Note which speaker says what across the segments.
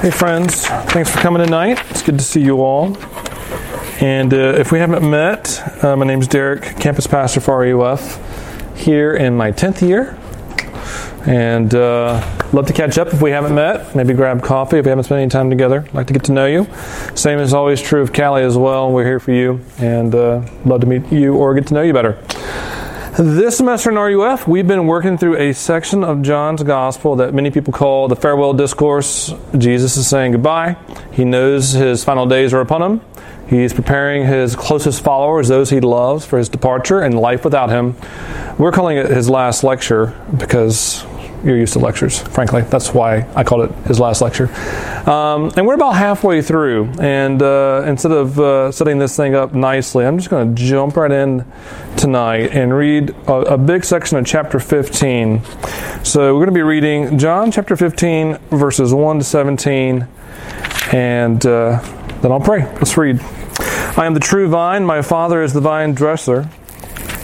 Speaker 1: Hey, friends. Thanks for coming tonight. It's good to see you all. And uh, if we haven't met, uh, my name is Derek, campus pastor for RUF, here in my 10th year. And uh, love to catch up if we haven't met. Maybe grab coffee if we haven't spent any time together. like to get to know you. Same is always true of Callie as well. We're here for you and uh, love to meet you or get to know you better. This semester in RUF, we've been working through a section of John's Gospel that many people call the farewell discourse. Jesus is saying goodbye. He knows his final days are upon him. He's preparing his closest followers, those he loves, for his departure and life without him. We're calling it his last lecture because you're used to lectures, frankly. That's why I called it his last lecture. Um, and we're about halfway through. And uh, instead of uh, setting this thing up nicely, I'm just going to jump right in tonight and read a, a, big section of chapter 15. So we're going to be reading John chapter 15, verses 1 to 17. And uh, then I'll pray. Let's read. I am the true vine, my Father is the vine dresser.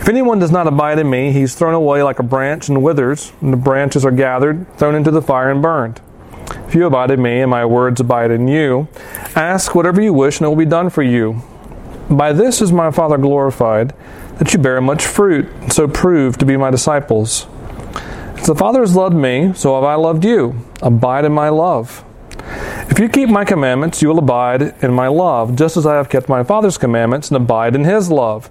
Speaker 1: If anyone does not abide in me, he is thrown away like a branch and withers, and the branches are gathered, thrown into the fire, and burned. If you abide in me, and my words abide in you, ask whatever you wish, and it will be done for you. By this is my Father glorified, that you bear much fruit, and so prove to be my disciples. As the Father has loved me, so have I loved you. Abide in my love. If you keep my commandments, you will abide in my love, just as I have kept my Father's commandments and abide in his love.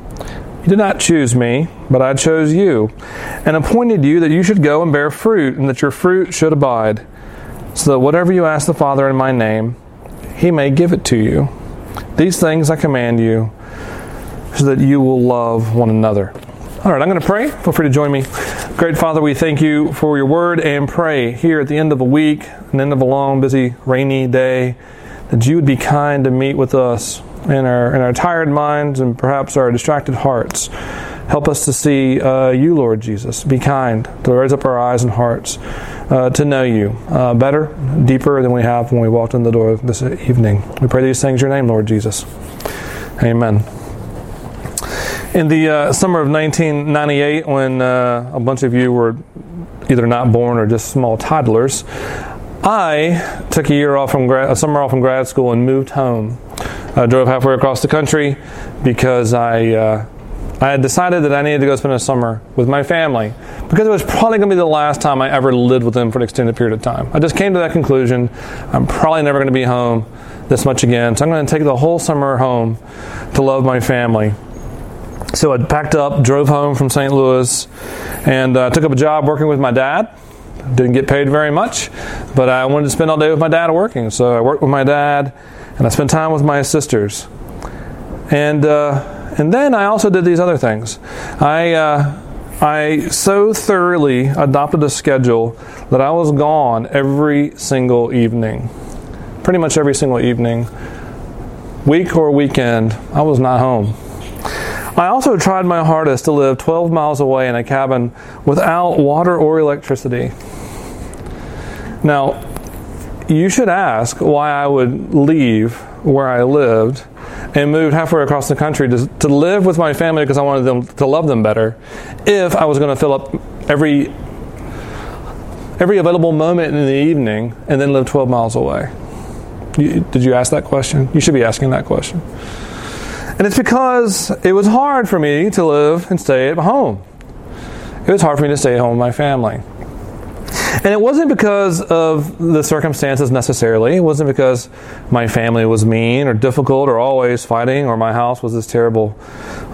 Speaker 1: You did not choose me, but I chose you, and appointed you that you should go and bear fruit, and that your fruit should abide, so that whatever you ask the Father in my name, he may give it to you. These things I command you, so that you will love one another. All right, I'm going to pray. Feel free to join me. Great Father, we thank you for your word and pray here at the end of a week, an end of a long, busy, rainy day, that you would be kind to meet with us in our in our tired minds and perhaps our distracted hearts. Help us to see uh, you, Lord Jesus. Be kind to raise up our eyes and hearts uh, to know you uh, better, deeper than we have when we walked in the door this evening. We pray these things in your name, Lord Jesus. Amen. In the uh, summer of 1998, when uh, a bunch of you were either not born or just small toddlers, I took a year off from a summer off from grad school and moved home. I drove halfway across the country because I uh, I had decided that I needed to go spend a summer with my family because it was probably going to be the last time I ever lived with them for an extended period of time. I just came to that conclusion. I'm probably never going to be home this much again, so I'm going to take the whole summer home to love my family. So I packed up, drove home from St. Louis, and uh, took up a job working with my dad. Didn't get paid very much, but I wanted to spend all day with my dad working. So I worked with my dad and I spent time with my sisters. And uh, and then I also did these other things. I uh, I so thoroughly adopted a schedule that I was gone every single evening, pretty much every single evening, week or weekend. I was not home. I also tried my hardest to live 12 miles away in a cabin without water or electricity. Now, you should ask why I would leave where I lived and moved halfway across the country to, to live with my family because I wanted them to love them better if I was going to fill up every every available moment in the evening and then live 12 miles away. You, did you ask that question? You should be asking that question. And it's because it was hard for me to live and stay at home. It was hard for me to stay at home with my family. And it wasn't because of the circumstances necessarily. It wasn't because my family was mean or difficult or always fighting or my house was this terrible,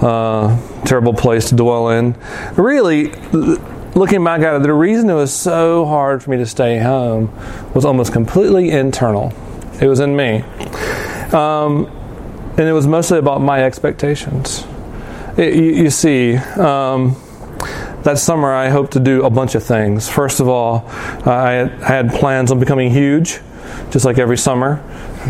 Speaker 1: uh, terrible place to dwell in. Really, looking back at it, the reason it was so hard for me to stay home was almost completely internal. It was in me. Um, and it was mostly about my expectations. It, you, you, see, um, that summer I hoped to do a bunch of things. First of all, I had, I had plans on becoming huge, just like every summer.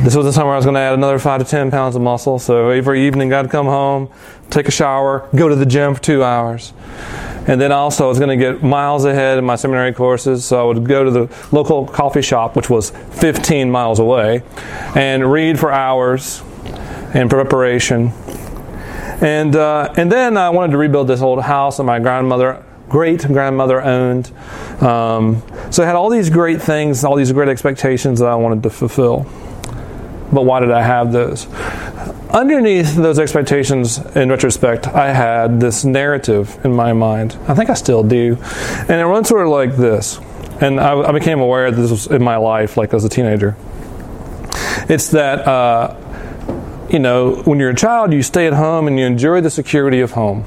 Speaker 1: This was the summer I was going to add another five to ten pounds of muscle. So every evening I'd come home, take a shower, go to the gym for two hours. And then also I was going to get miles ahead in my seminary courses. So I would go to the local coffee shop, which was 15 miles away, and read for hours in preparation. And, uh, and then I wanted to rebuild this old house that my grandmother, great grandmother owned. Um, so I had all these great things, all these great expectations that I wanted to fulfill. But why did I have those? Underneath those expectations, in retrospect, I had this narrative in my mind. I think I still do. And it runs sort of like this. And I, I became aware that this was in my life, like as a teenager. It's that uh, you know, when you're a child, you stay at home and you enjoy the security of home.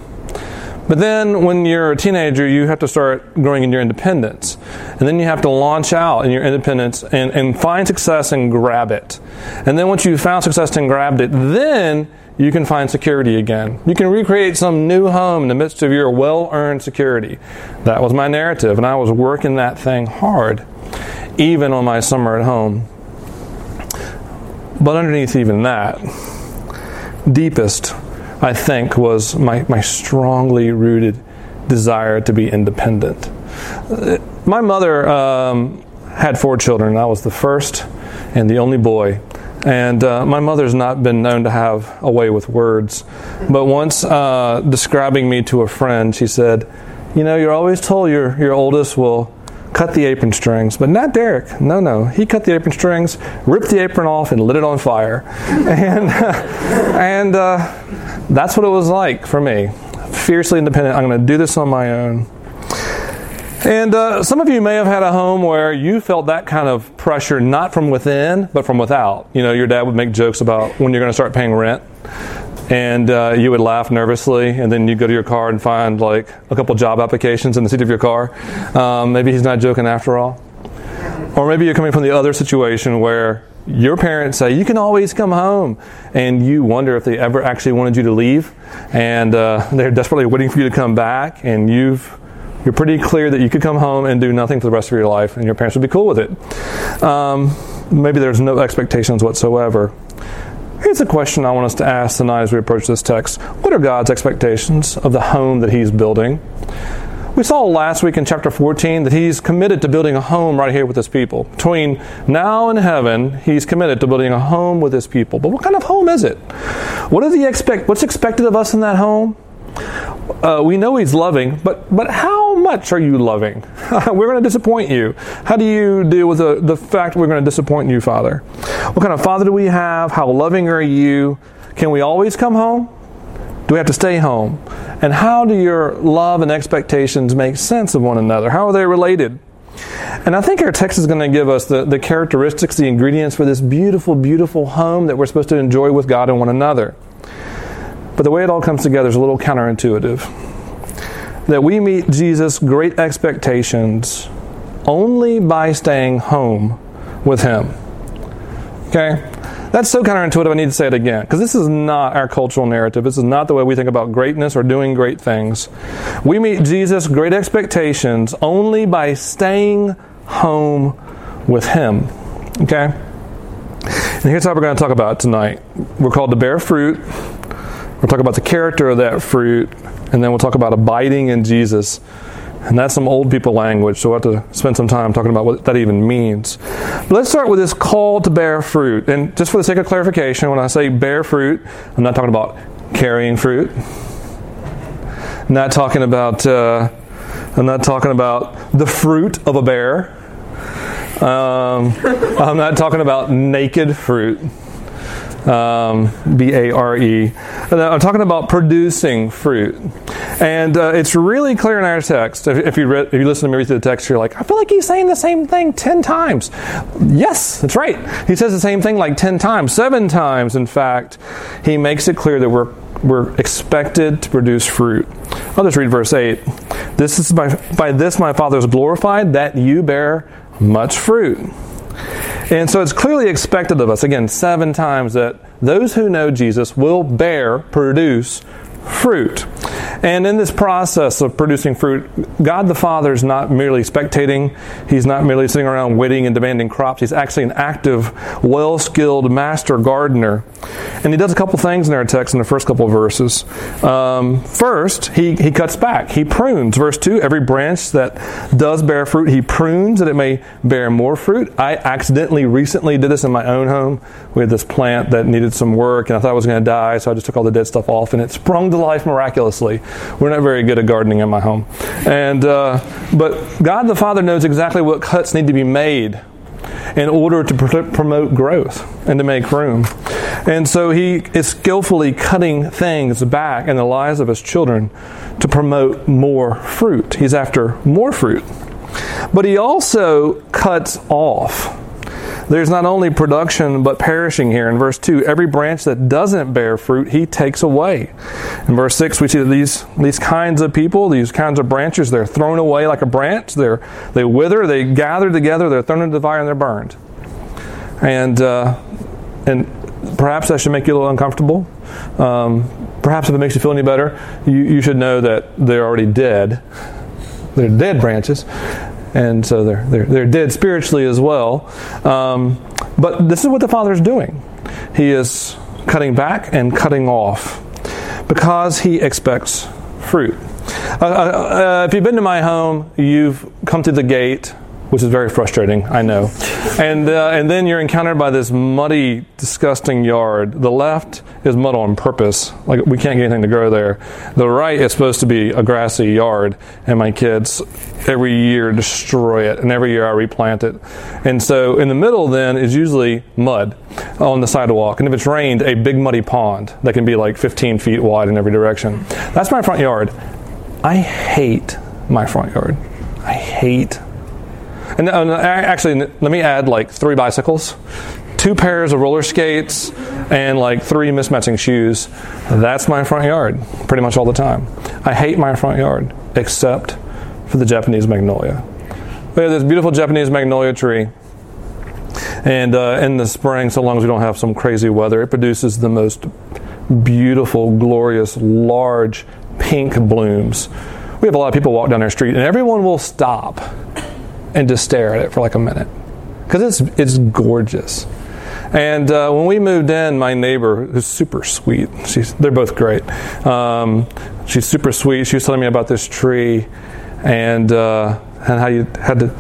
Speaker 1: But then when you're a teenager, you have to start growing in your independence. And then you have to launch out in your independence and, and find success and grab it. And then once you've found success and grabbed it, then you can find security again. You can recreate some new home in the midst of your well earned security. That was my narrative, and I was working that thing hard, even on my summer at home. But underneath even that, deepest, I think, was my, my strongly rooted desire to be independent. My mother um, had four children. I was the first and the only boy. And uh, my mother's not been known to have a way with words. But once uh, describing me to a friend, she said, You know, you're always told your, your oldest will cut the apron strings, but not Derek. No, no. He cut the apron strings, ripped the apron off, and lit it on fire. and and uh, that's what it was like for me. Fiercely independent. I'm going to do this on my own. And uh, some of you may have had a home where you felt that kind of pressure not from within, but from without. You know, your dad would make jokes about when you're going to start paying rent and uh, you would laugh nervously, and then you go to your car and find like a couple job applications in the seat of your car. Um, maybe he's not joking after all. Or maybe you're coming from the other situation where your parents say you can always come home, and you wonder if they ever actually wanted you to leave, and uh, they're desperately waiting for you to come back, and you've you're pretty clear that you could come home and do nothing for the rest of your life, and your parents would be cool with it. Um, maybe there's no expectations whatsoever. Here's a question I want us to ask tonight as we approach this text What are God's expectations of the home that He's building? We saw last week in chapter 14 that He's committed to building a home right here with His people. Between now and heaven, He's committed to building a home with His people. But what kind of home is it? What are the expect? What's expected of us in that home? Uh, we know He's loving, but but how much are you loving? we're going to disappoint you. How do you deal with the, the fact we're going to disappoint you, Father? What kind of Father do we have? How loving are you? Can we always come home? Do we have to stay home? And how do your love and expectations make sense of one another? How are they related? And I think our text is going to give us the, the characteristics, the ingredients for this beautiful, beautiful home that we're supposed to enjoy with God and one another. But the way it all comes together is a little counterintuitive that we meet Jesus' great expectations only by staying home with Him. Okay? That's so counterintuitive, I need to say it again, because this is not our cultural narrative. This is not the way we think about greatness or doing great things. We meet Jesus' great expectations only by staying home with Him. Okay? And here's how we're going to talk about it tonight. We're called to bear fruit. We'll talk about the character of that fruit and then we'll talk about abiding in Jesus. And that's some old people language, so we'll have to spend some time talking about what that even means. But let's start with this call to bear fruit. And just for the sake of clarification, when I say bear fruit, I'm not talking about carrying fruit. I'm not talking about uh, I'm not talking about the fruit of a bear. Um, I'm not talking about naked fruit. Um, B A R E. I'm talking about producing fruit. And uh, it's really clear in our text. If, if you read, if you listen to me read through the text, you're like, I feel like he's saying the same thing 10 times. Yes, that's right. He says the same thing like 10 times, seven times, in fact. He makes it clear that we're we're expected to produce fruit. I'll just read verse 8. This is by, by this my Father is glorified, that you bear much fruit. And so it's clearly expected of us, again, seven times, that those who know Jesus will bear, produce fruit. And in this process of producing fruit, God the Father is not merely spectating. He's not merely sitting around waiting and demanding crops. He's actually an active, well skilled master gardener. And he does a couple things in our text in the first couple verses. Um, first, he, he cuts back, he prunes. Verse 2 every branch that does bear fruit, he prunes that it may bear more fruit. I accidentally recently did this in my own home. We had this plant that needed some work, and I thought it was going to die, so I just took all the dead stuff off, and it sprung to life miraculously. We're not very good at gardening in my home. And, uh, but God the Father knows exactly what cuts need to be made in order to pr- promote growth and to make room. And so he is skillfully cutting things back in the lives of his children to promote more fruit. He's after more fruit. But he also cuts off there's not only production but perishing here. In verse 2, every branch that doesn't bear fruit, he takes away. In verse 6, we see that these, these kinds of people, these kinds of branches, they're thrown away like a branch. They're, they wither, they gather together, they're thrown into the fire, and they're burned. And, uh, and perhaps that should make you a little uncomfortable. Um, perhaps if it makes you feel any better, you, you should know that they're already dead. They're dead branches and so they're, they're, they're dead spiritually as well. Um, but this is what the Father is doing. He is cutting back and cutting off because He expects fruit. Uh, uh, uh, if you've been to my home, you've come to the gate which is very frustrating, I know. And, uh, and then you're encountered by this muddy, disgusting yard. The left is mud on purpose. Like, we can't get anything to grow there. The right is supposed to be a grassy yard, and my kids every year destroy it, and every year I replant it. And so in the middle then is usually mud on the sidewalk. And if it's rained, a big muddy pond that can be like 15 feet wide in every direction. That's my front yard. I hate my front yard. I hate and, and actually, let me add like three bicycles, two pairs of roller skates, and like three mismatching shoes. That's my front yard pretty much all the time. I hate my front yard except for the Japanese magnolia. We have this beautiful Japanese magnolia tree. And uh, in the spring, so long as we don't have some crazy weather, it produces the most beautiful, glorious, large pink blooms. We have a lot of people walk down our street, and everyone will stop and just stare at it for like a minute because it's it's gorgeous. And uh, when we moved in, my neighbor, who's super sweet, she's they're both great. Um, she's super sweet. She was telling me about this tree and uh, and how you had to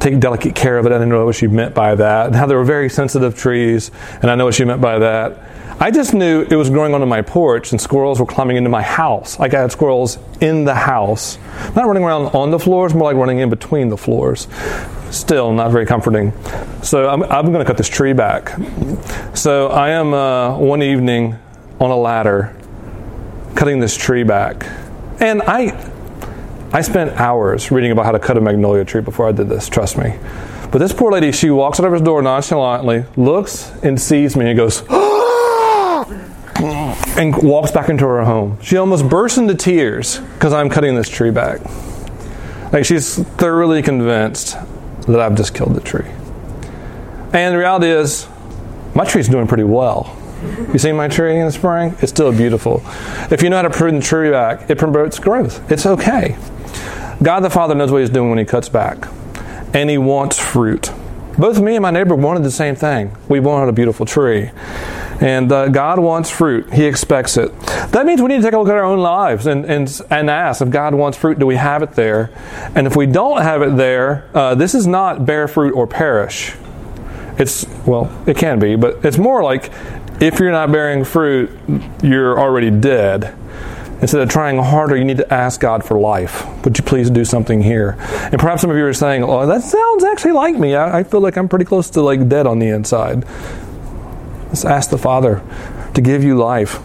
Speaker 1: take delicate care of it. I didn't know what she meant by that, and how they were very sensitive trees, and I know what she meant by that. I just knew it was growing onto my porch and squirrels were climbing into my house. Like I had squirrels in the house. Not running around on the floors, more like running in between the floors. Still not very comforting. So I'm, I'm going to cut this tree back. So I am uh, one evening on a ladder cutting this tree back. And I, I spent hours reading about how to cut a magnolia tree before I did this, trust me. But this poor lady, she walks out of her door nonchalantly, looks and sees me and goes, oh, and walks back into her home. She almost bursts into tears because I'm cutting this tree back. Like she's thoroughly convinced that I've just killed the tree. And the reality is, my tree's doing pretty well. You see my tree in the spring? It's still beautiful. If you know how to prune the tree back, it promotes growth. It's okay. God the Father knows what He's doing when He cuts back, and He wants fruit. Both me and my neighbor wanted the same thing. We wanted a beautiful tree. And uh, God wants fruit. He expects it. That means we need to take a look at our own lives and, and, and ask if God wants fruit, do we have it there? And if we don't have it there, uh, this is not bear fruit or perish. It's, well, it can be, but it's more like if you're not bearing fruit, you're already dead. Instead of trying harder, you need to ask God for life. Would you please do something here? And perhaps some of you are saying, "Oh, that sounds actually like me. I, I feel like I'm pretty close to like dead on the inside." Let's ask the Father to give you life.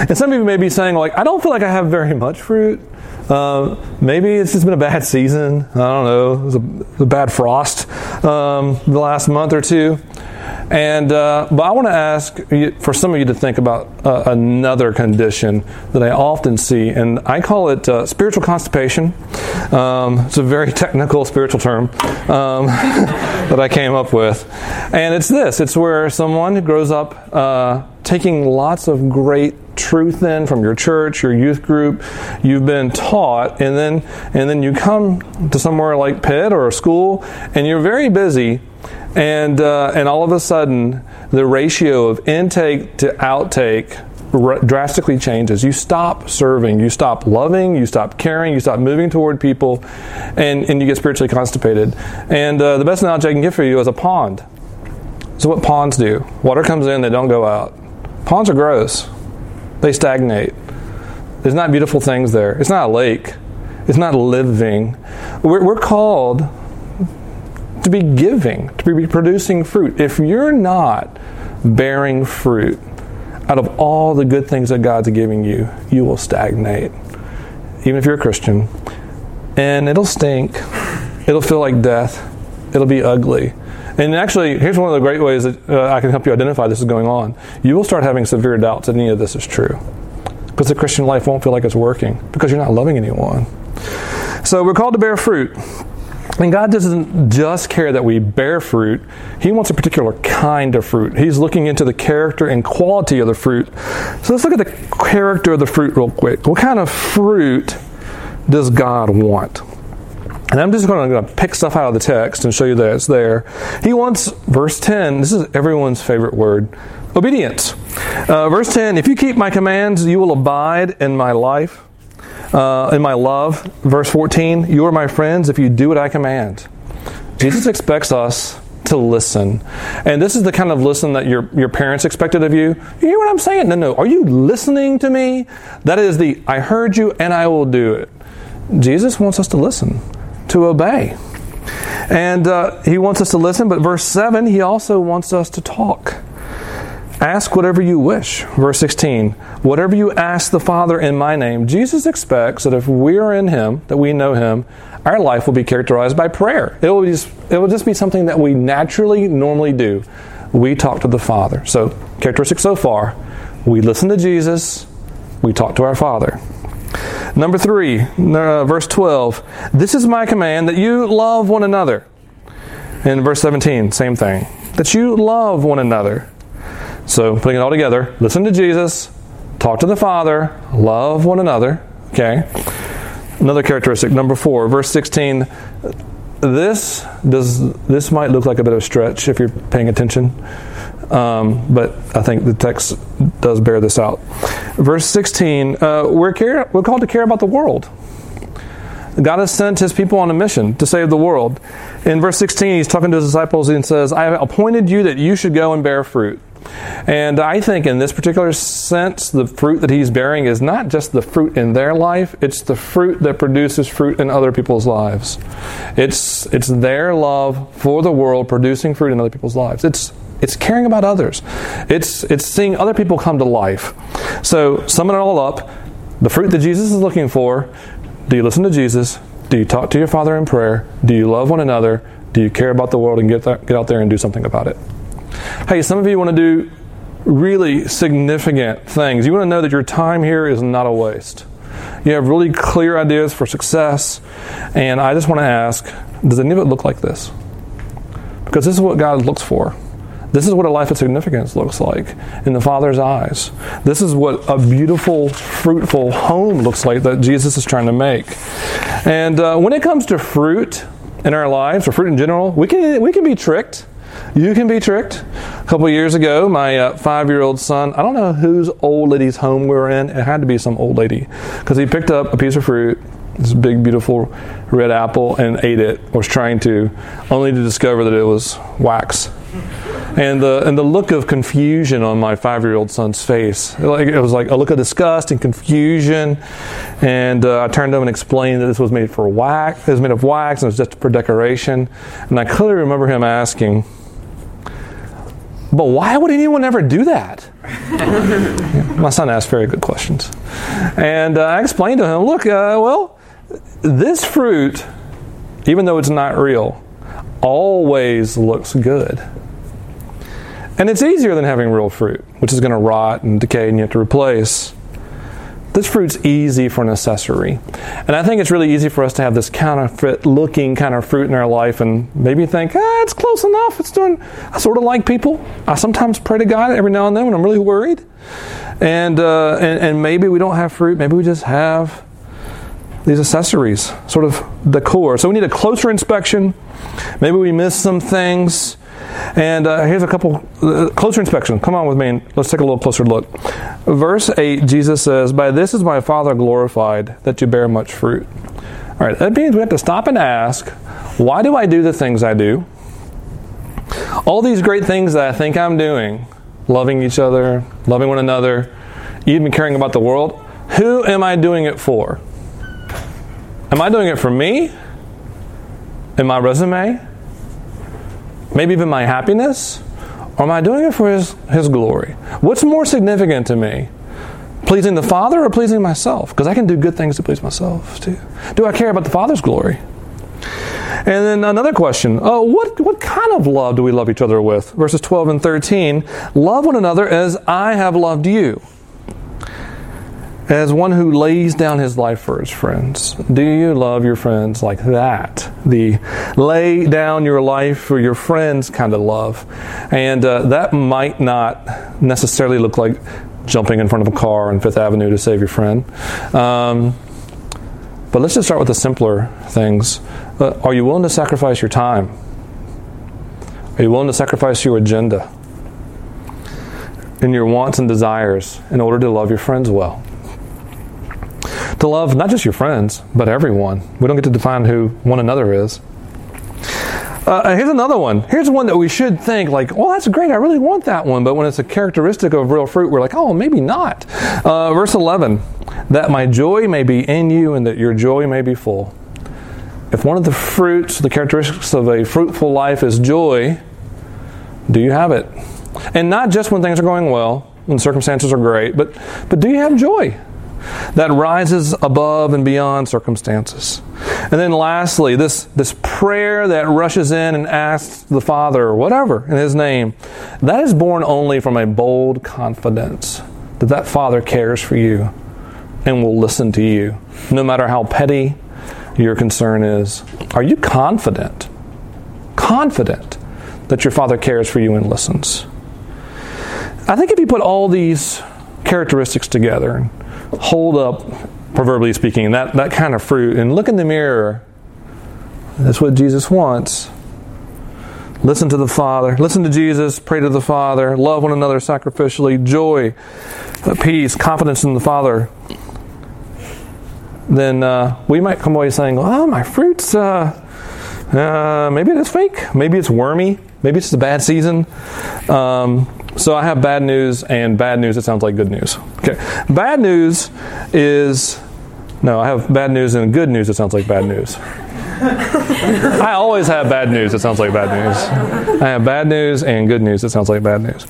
Speaker 1: And some of you may be saying, like, I don't feel like I have very much fruit. Uh, maybe it's just been a bad season. I don't know. It was a, a bad frost um, the last month or two. And uh, but I want to ask you, for some of you to think about uh, another condition that I often see, and I call it uh, spiritual constipation. Um, it's a very technical spiritual term um, that I came up with, and it's this: it's where someone grows up uh, taking lots of great truth in from your church, your youth group, you've been taught, and then and then you come to somewhere like Pitt or a school, and you're very busy and uh, and all of a sudden the ratio of intake to outtake r- drastically changes. You stop serving, you stop loving, you stop caring, you stop moving toward people, and and you get spiritually constipated. And uh, the best analogy I can give for you is a pond. So what ponds do? Water comes in, they don't go out. Ponds are gross. They stagnate. There's not beautiful things there. It's not a lake. It's not living. We're, we're called to be giving, to be producing fruit. If you're not bearing fruit out of all the good things that God's giving you, you will stagnate. Even if you're a Christian. And it'll stink. It'll feel like death. It'll be ugly. And actually, here's one of the great ways that uh, I can help you identify this is going on. You will start having severe doubts that any of this is true. Because the Christian life won't feel like it's working, because you're not loving anyone. So we're called to bear fruit. And God doesn't just care that we bear fruit, He wants a particular kind of fruit. He's looking into the character and quality of the fruit. So let's look at the character of the fruit real quick. What kind of fruit does God want? And I'm just going to pick stuff out of the text and show you that it's there. He wants, verse 10, this is everyone's favorite word obedience. Uh, verse 10 If you keep my commands, you will abide in my life uh, in my love. Verse 14, you are my friends if you do what I command. Jesus expects us to listen. And this is the kind of listen that your, your parents expected of you. You hear what I'm saying? No, no. Are you listening to me? That is the I heard you and I will do it. Jesus wants us to listen, to obey. And uh, he wants us to listen, but verse 7, he also wants us to talk. Ask whatever you wish. Verse 16, whatever you ask the Father in my name. Jesus expects that if we are in Him, that we know Him, our life will be characterized by prayer. It will just, it will just be something that we naturally, normally do. We talk to the Father. So, characteristic so far we listen to Jesus, we talk to our Father. Number three, uh, verse 12. This is my command that you love one another. In verse 17, same thing. That you love one another. So, putting it all together, listen to Jesus, talk to the Father, love one another. Okay. Another characteristic, number four, verse 16. This does this might look like a bit of a stretch if you're paying attention, um, but I think the text does bear this out. Verse 16, uh, we're, care, we're called to care about the world. God has sent his people on a mission to save the world. In verse 16, he's talking to his disciples and says, I have appointed you that you should go and bear fruit. And I think in this particular sense, the fruit that he's bearing is not just the fruit in their life, it's the fruit that produces fruit in other people's lives. It's, it's their love for the world producing fruit in other people's lives. It's, it's caring about others. It's, it's seeing other people come to life. So, summing it all up, the fruit that Jesus is looking for do you listen to Jesus? Do you talk to your Father in prayer? Do you love one another? Do you care about the world and get, get out there and do something about it? Hey, some of you want to do really significant things. You want to know that your time here is not a waste. You have really clear ideas for success, and I just want to ask does any of it look like this? Because this is what God looks for. This is what a life of significance looks like in the Father's eyes. This is what a beautiful, fruitful home looks like that Jesus is trying to make. And uh, when it comes to fruit in our lives, or fruit in general, we can, we can be tricked. You can be tricked. A couple years ago, my uh, five year old son, I don't know whose old lady's home we were in. It had to be some old lady. Because he picked up a piece of fruit, this big, beautiful red apple, and ate it, was trying to, only to discover that it was wax. And the, and the look of confusion on my five year old son's face, it was like a look of disgust and confusion. And uh, I turned to him and explained that this was made for wax, it was made of wax and it was just for decoration. And I clearly remember him asking, But why would anyone ever do that? My son asked very good questions. And uh, I explained to him look, uh, well, this fruit, even though it's not real, always looks good. And it's easier than having real fruit, which is going to rot and decay and you have to replace. This fruit's easy for an accessory. And I think it's really easy for us to have this counterfeit looking kind of fruit in our life and maybe think, ah, it's close enough. It's doing, I sort of like people. I sometimes pray to God every now and then when I'm really worried. And, uh, and, and maybe we don't have fruit. Maybe we just have these accessories, sort of decor. So we need a closer inspection. Maybe we miss some things. And uh, here's a couple uh, closer inspection. Come on with me and let's take a little closer look. Verse 8, Jesus says, By this is my Father glorified, that you bear much fruit. All right, that means we have to stop and ask, why do I do the things I do? All these great things that I think I'm doing, loving each other, loving one another, even caring about the world, who am I doing it for? Am I doing it for me? In my resume? Maybe even my happiness? Or am I doing it for His, His glory? What's more significant to me? Pleasing the Father or pleasing myself? Because I can do good things to please myself too. Do I care about the Father's glory? And then another question uh, what, what kind of love do we love each other with? Verses 12 and 13 Love one another as I have loved you as one who lays down his life for his friends. Do you love your friends like that? The lay down your life for your friends kind of love. And uh, that might not necessarily look like jumping in front of a car on Fifth Avenue to save your friend. Um, but let's just start with the simpler things. Uh, are you willing to sacrifice your time? Are you willing to sacrifice your agenda and your wants and desires in order to love your friends well? To love not just your friends, but everyone. We don't get to define who one another is. Uh, here's another one. Here's one that we should think like, well, that's great. I really want that one. But when it's a characteristic of real fruit, we're like, oh, maybe not. Uh, verse 11, that my joy may be in you and that your joy may be full. If one of the fruits, the characteristics of a fruitful life is joy, do you have it? And not just when things are going well, when circumstances are great, but, but do you have joy? That rises above and beyond circumstances. And then lastly, this, this prayer that rushes in and asks the Father, whatever, in His name, that is born only from a bold confidence that that Father cares for you and will listen to you, no matter how petty your concern is. Are you confident? Confident that your Father cares for you and listens. I think if you put all these characteristics together, hold up, proverbially speaking, that, that kind of fruit and look in the mirror. That's what Jesus wants. Listen to the Father. Listen to Jesus. Pray to the Father. Love one another sacrificially. Joy, peace, confidence in the Father. Then uh, we might come away saying, "Oh, my fruits. Uh, uh, maybe it's fake. Maybe it's wormy. Maybe it's a bad season." Um, so I have bad news and bad news. It sounds like good news. Okay. Bad news is no, I have bad news and good news. It sounds like bad news. I always have bad news. It sounds like bad news. I have bad news and good news. It sounds like bad news.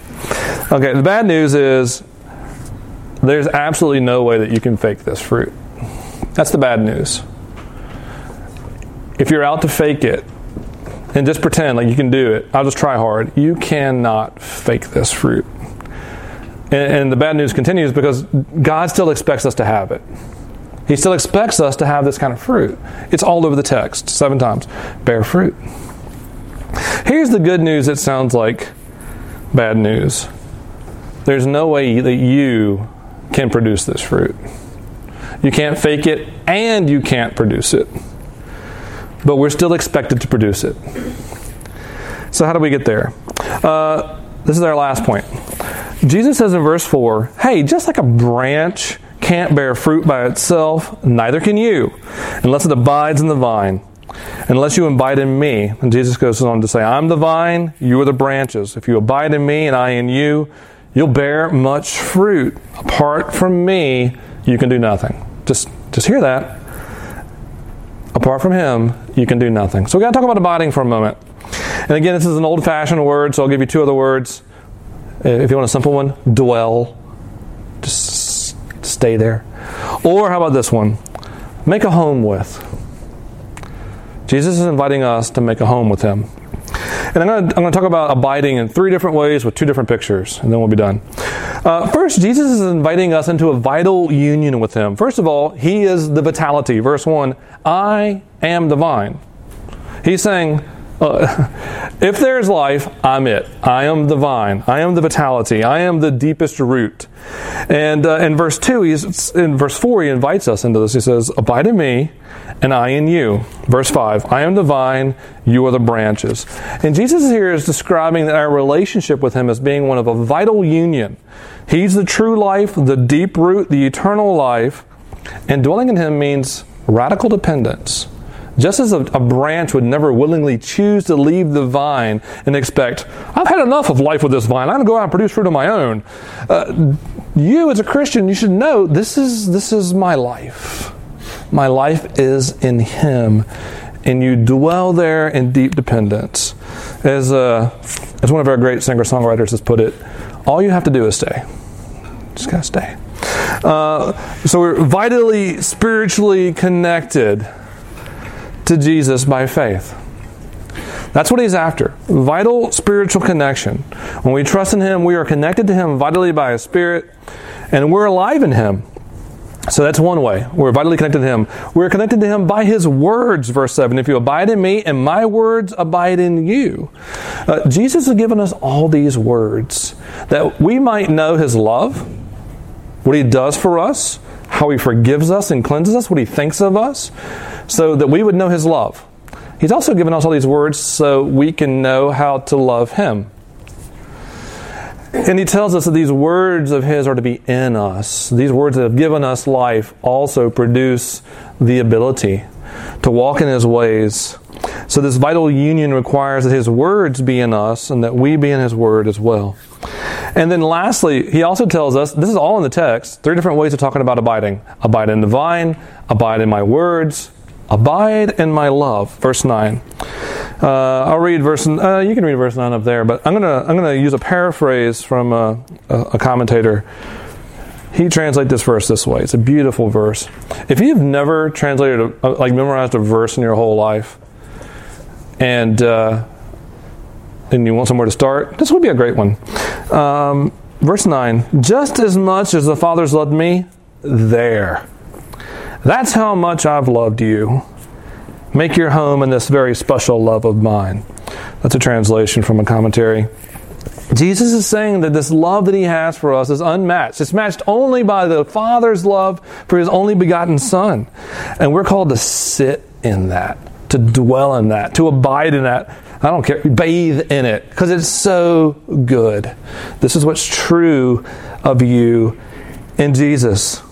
Speaker 1: Okay, the bad news is there's absolutely no way that you can fake this fruit. That's the bad news. If you're out to fake it, and just pretend like you can do it. I'll just try hard. You cannot fake this fruit. And, and, the bad news continues because God still expects us to have it. He still expects us to have this kind of fruit. It's all over the text, seven times. Bear fruit. Here's the good news that sounds like bad news there's no way that you can produce this fruit. You can't fake it, and you can't produce it but we're still expected to produce it. So, how do we get there? Uh, this is our last point. Jesus says in verse 4 Hey, just like a branch can't bear fruit by itself, neither can you, unless it abides in the vine. Unless you abide in me. And Jesus goes on to say, I'm the vine, you are the branches. If you abide in me and I in you, you'll bear much fruit. Apart from me, you can do nothing. Just, just hear that. Apart from him, you can do nothing. So we got to talk about abiding for a moment. And again, this is an old fashioned word, so I'll give you two other words If you want a simple one, dwell. Just stay there. Or how about this one? Make a home with. Jesus is inviting us to make a home with Him. And I'm going, to, I'm going to talk about abiding in three different ways with two different pictures, and then we'll be done. Uh, first, Jesus is inviting us into a vital union with Him. First of all, He is the vitality. Verse 1 I am the vine. He's saying, uh, if there's life, I'm it. I am the vine. I am the vitality. I am the deepest root. And uh, in verse 2, he's, in verse 4, he invites us into this. He says, Abide in me, and I in you. Verse 5, I am the vine, you are the branches. And Jesus here is describing our relationship with him as being one of a vital union. He's the true life, the deep root, the eternal life. And dwelling in him means radical dependence. Just as a, a, branch would never willingly choose to leave the vine and expect, I've had enough of life with this vine, I'm going to go out and produce fruit of my own. Uh, you, as a Christian, you should know this is, this is my life. My life is in Him. And you dwell there in deep dependence. As, uh, as one of our great singer songwriters has put it, all you have to do is stay. Just gotta stay. Uh, so we're vitally, spiritually connected to Jesus by faith. That's what he's after. Vital spiritual connection. When we trust in him, we are connected to him vitally by his spirit, and we're alive in him. So that's one way. We're vitally connected to him. We're connected to him by his words, verse 7. If you abide in me and my words abide in you. Uh, Jesus has given us all these words that we might know his love, what he does for us, how he forgives us and cleanses us, what he thinks of us, so that we would know his love. He's also given us all these words so we can know how to love him. And he tells us that these words of his are to be in us. These words that have given us life also produce the ability to walk in his ways. So, this vital union requires that his words be in us and that we be in his word as well. And then lastly, he also tells us this is all in the text three different ways of talking about abiding abide in the vine, abide in my words, abide in my love. Verse 9. Uh, I'll read verse. Uh, you can read verse nine up there, but I'm gonna I'm gonna use a paraphrase from a, a, commentator. He translates this verse this way. It's a beautiful verse. If you've never translated a, like memorized a verse in your whole life, and uh, and you want somewhere to start, this would be a great one. Um, verse nine: Just as much as the fathers loved me, there. That's how much I've loved you. Make your home in this very special love of mine. That's a translation from a commentary. Jesus is saying that this love that he has for us is unmatched. It's matched only by the Father's love for his only begotten Son. And we're called to sit in that, to dwell in that, to abide in that. I don't care, bathe in it, because it's so good. This is what's true of you in Jesus.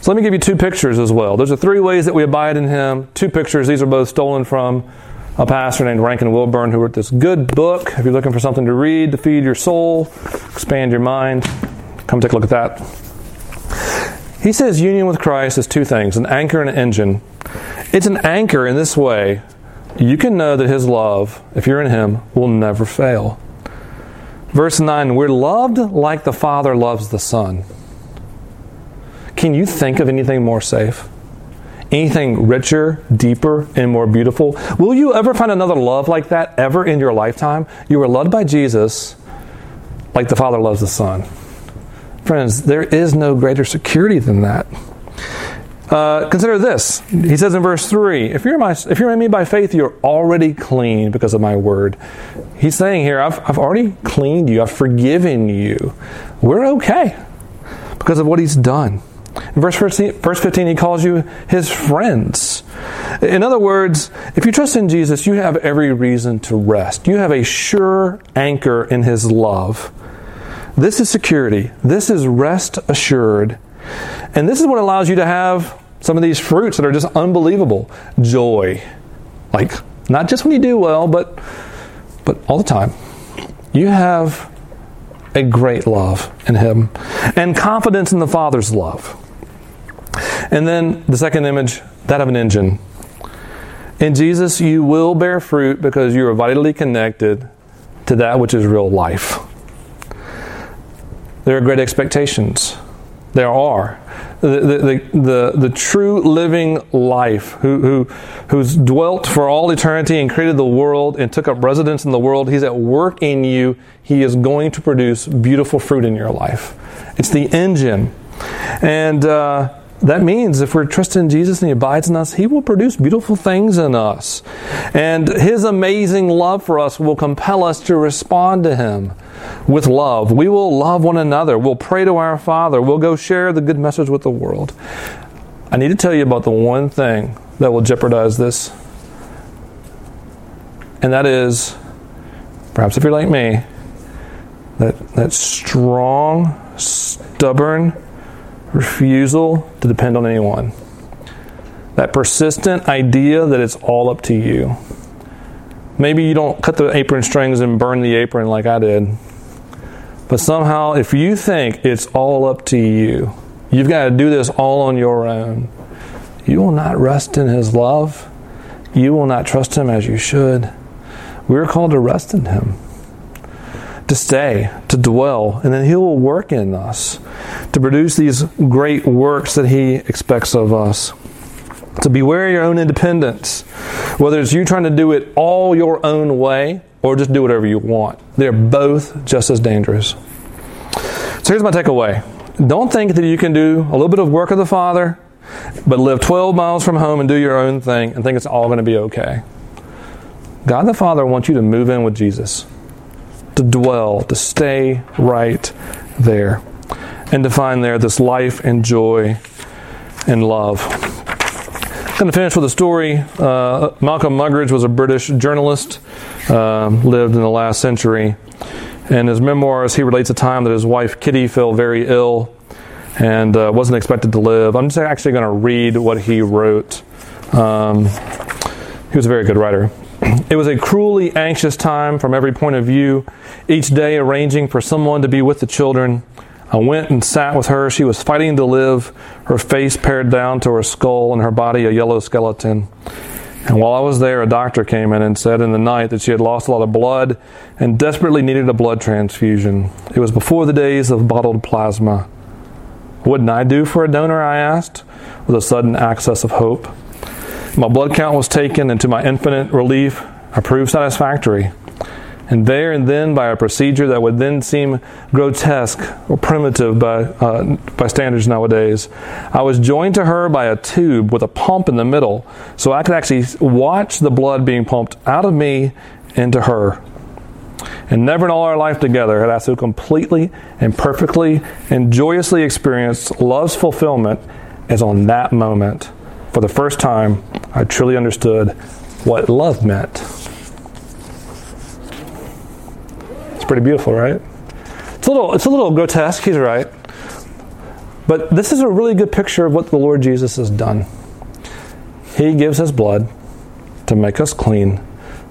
Speaker 1: So let me give you two pictures as well. There's are three ways that we abide in Him. Two pictures. These are both stolen from a pastor named Rankin Wilbourne who wrote this good book. If you're looking for something to read to feed your soul, expand your mind, come take a look at that. He says union with Christ is two things an anchor and an engine. It's an anchor in this way. You can know that His love, if you're in Him, will never fail. Verse 9 We're loved like the Father loves the Son. Can you think of anything more safe? Anything richer, deeper, and more beautiful? Will you ever find another love like that ever in your lifetime? You are loved by Jesus like the Father loves the Son. Friends, there is no greater security than that. Uh, consider this. He says in verse 3 if you're, my, if you're in me by faith, you're already clean because of my word. He's saying here, I've, I've already cleaned you, I've forgiven you. We're okay because of what he's done. In verse 15, verse 15, he calls you his friends. In other words, if you trust in Jesus, you have every reason to rest. You have a sure anchor in his love. This is security. This is rest assured. And this is what allows you to have some of these fruits that are just unbelievable. Joy. Like, not just when you do well, but, but all the time. You have a great love in him and confidence in the Father's love. And then the second image, that of an engine. In Jesus, you will bear fruit because you are vitally connected to that which is real life. there are great expectations. There are. The, the, the, the, true living life who, who, who's dwelt for all eternity and created the world and took up residence in the world, he's at work in you. He is going to produce beautiful fruit in your life. It's the engine. And uh, that means if we're trusting in Jesus and He abides in us, He will produce beautiful things in us. And His amazing love for us will compel us to respond to Him with love. We will love one another. We'll pray to our Father. We'll go share the good message with the world. I need to tell you about the one thing that will jeopardize this. And that is, perhaps if you're like me, that, that strong, stubborn, refusal to depend on anyone. That persistent idea that it's all up to you. Maybe you don't cut the apron strings and burn the apron like I did. But somehow, if you think it's all up to you, you've got to do this all on your own, you will not rest in His love. You will not trust Him as you should. We're called to rest in Him to stay, to dwell, and then He will work in us to produce these great works that He expects of us. To beware your own independence, whether it's you trying to do it all your own way or just do whatever you want. They're both just as dangerous. So here's my takeaway don't think that you can do a little bit of work of the Father, but live 12 miles from home and do your own thing and think it's all going to be okay. God the Father wants you to move in with Jesus to dwell, to stay right there, and to find there this life and joy and love. I'm going to finish with a story. Uh, Malcolm Muggeridge was a British journalist, uh, lived in the last century. In his memoirs, he relates a time that his wife Kitty fell very ill and uh, wasn't expected to live. I'm just actually going to read what he wrote. Um, he was a very good writer. It was a cruelly anxious time from every point of view, each day arranging for someone to be with the children. I went and sat with her. She was fighting to live, her face pared down to her skull and her body a yellow skeleton. And while I was there, a doctor came in and said in the night that she had lost a lot of blood and desperately needed a blood transfusion. It was before the days of bottled plasma. Wouldn't I do for a donor? I asked, with a sudden access of hope. My blood count was taken, and to my infinite relief, I proved satisfactory. And there and then, by a procedure that would then seem grotesque or primitive by, uh, by standards nowadays, I was joined to her by a tube with a pump in the middle, so I could actually watch the blood being pumped out of me into her. And never in all our life together had I so completely and perfectly and joyously experienced love's fulfillment as on that moment. For the first time, I truly understood what love meant. It's pretty beautiful, right? It's a little, it's a little grotesque, he's right. But this is a really good picture of what the Lord Jesus has done. He gives his blood to make us clean,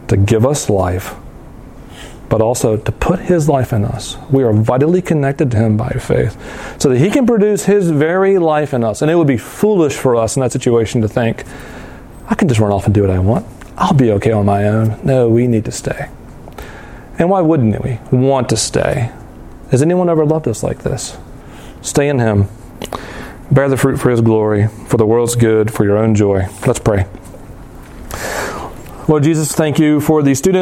Speaker 1: to give us life, but also to put his life in us. We are vitally connected to him by faith so that he can produce his very life in us. And it would be foolish for us in that situation to think, I can just run off and do what I want. I'll be okay on my own. No, we need to stay. And why wouldn't we want to stay? Has anyone ever loved us like this? Stay in Him. Bear the fruit for His glory, for the world's good, for your own joy. Let's pray. Lord Jesus, thank you for the students.